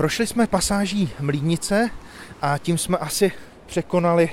Prošli jsme pasáží Mlínice a tím jsme asi překonali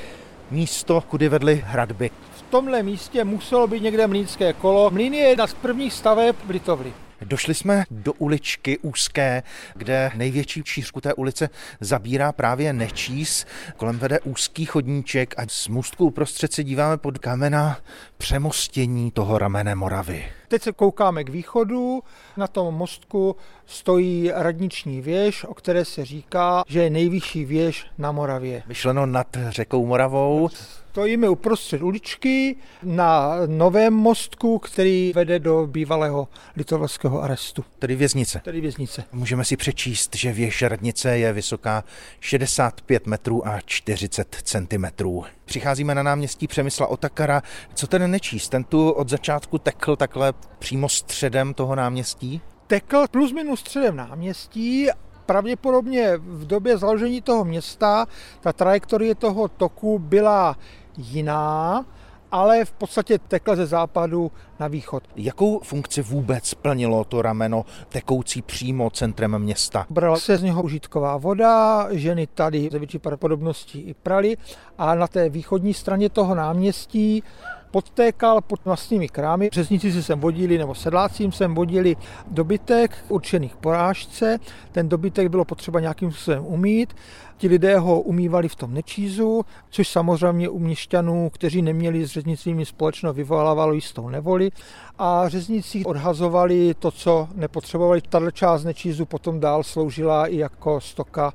místo, kudy vedly hradby. V tomhle místě muselo být někde mlínské kolo. Mlín je jedna z prvních staveb v Litovli. Došli jsme do uličky úzké, kde největší šířku té ulice zabírá právě Nečís. Kolem vede úzký chodníček a z můstku uprostřed se díváme pod kamena přemostění toho ramene Moravy. Teď se koukáme k východu. Na tom mostku stojí radniční věž, o které se říká, že je nejvyšší věž na Moravě. Myšleno nad řekou Moravou. Stojíme uprostřed uličky na novém mostku, který vede do bývalého litovského arestu. Tedy věznice. Tedy věznice. Můžeme si přečíst, že věž radnice je vysoká 65 metrů a 40 centimetrů. Přicházíme na náměstí Přemysla Otakara. Co ten nečíst? Ten tu od začátku tekl takhle přímo středem toho náměstí? Tekl plus minus středem náměstí pravděpodobně v době založení toho města ta trajektorie toho toku byla jiná, ale v podstatě tekl ze západu na východ. Jakou funkci vůbec plnilo to rameno tekoucí přímo centrem města? Brala se z něho užitková voda, ženy tady ze větší pravděpodobností i prali a na té východní straně toho náměstí podtékal pod vlastními krámy. Řezníci si sem vodili, nebo sedláci jim sem vodili dobytek určených porážce. Ten dobytek bylo potřeba nějakým způsobem umít. Ti lidé ho umývali v tom nečízu, což samozřejmě u měšťanů, kteří neměli s řeznicími společno, vyvolávalo jistou nevoli. A řezníci odhazovali to, co nepotřebovali. Tato část nečízu potom dál sloužila i jako stoka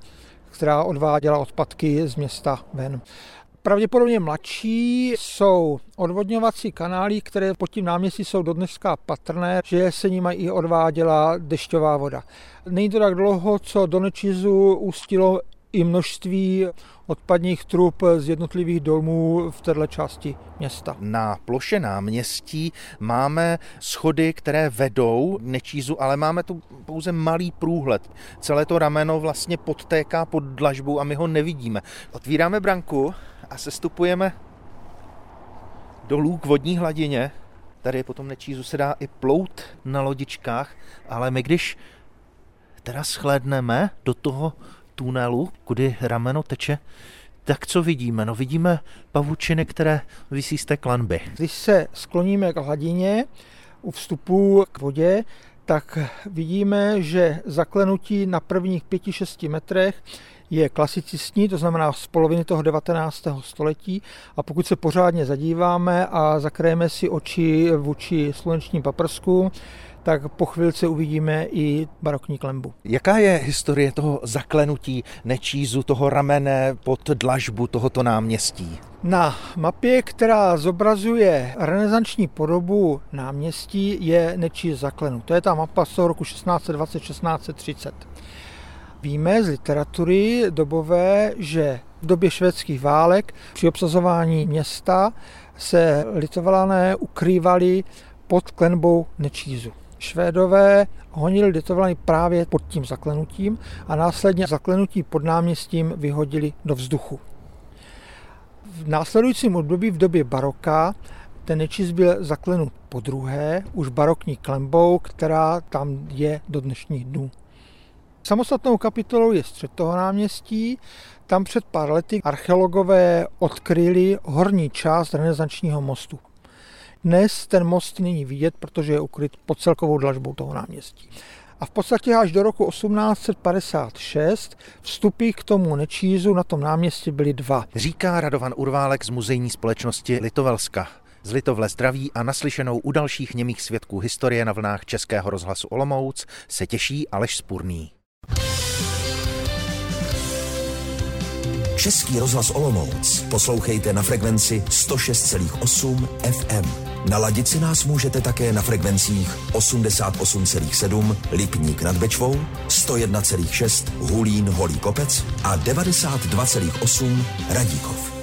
která odváděla odpadky z města ven. Pravděpodobně mladší jsou odvodňovací kanály, které pod tím náměstí jsou dodneska patrné, že se nimi i odváděla dešťová voda. Není to tak dlouho, co do Nečizu ustilo i množství odpadních trub z jednotlivých domů v této části města. Na ploše náměstí máme schody, které vedou nečízu, ale máme tu pouze malý průhled. Celé to rameno vlastně podtéká pod dlažbu a my ho nevidíme. Otvíráme branku a sestupujeme dolů k vodní hladině. Tady je potom nečízu se dá i plout na lodičkách, ale my když teda shlédneme do toho tunelu, kudy rameno teče, tak co vidíme? No vidíme pavučiny, které vysí z té klanby. Když se skloníme k hladině u vstupu k vodě, tak vidíme, že zaklenutí na prvních 5-6 metrech je klasicistní, to znamená z poloviny toho 19. století a pokud se pořádně zadíváme a zakrajeme si oči vůči slunečním paprskům, tak po chvilce uvidíme i barokní klembu. Jaká je historie toho zaklenutí nečízu, toho ramene pod dlažbu tohoto náměstí? Na mapě, která zobrazuje renesanční podobu náměstí, je nečíz zaklenut. To je ta mapa z roku 1620-1630. Víme z literatury dobové, že v době švédských válek při obsazování města se litované ukrývali pod klenbou Nečízu. Švédové honili litovany právě pod tím zaklenutím a následně zaklenutí pod náměstím vyhodili do vzduchu. V následujícím období v době baroka ten nečis byl zaklenut po druhé, už barokní klembou, která tam je do dnešních dnů. Samostatnou kapitolou je střed toho náměstí. Tam před pár lety archeologové odkryli horní část renesančního mostu. Dnes ten most není vidět, protože je ukryt pod celkovou dlažbou toho náměstí. A v podstatě až do roku 1856 vstupy k tomu nečízu na tom náměstí byly dva. Říká Radovan Urválek z muzejní společnosti Litovelska. Z Litovle zdraví a naslyšenou u dalších němých svědků historie na vlnách Českého rozhlasu Olomouc se těší Aleš Spurný. Český rozhlas Olomouc poslouchejte na frekvenci 106,8 FM. Naladit si nás můžete také na frekvencích 88,7 Lipník nad Bečvou, 101,6 Hulín Holý Kopec a 92,8 Radíkov.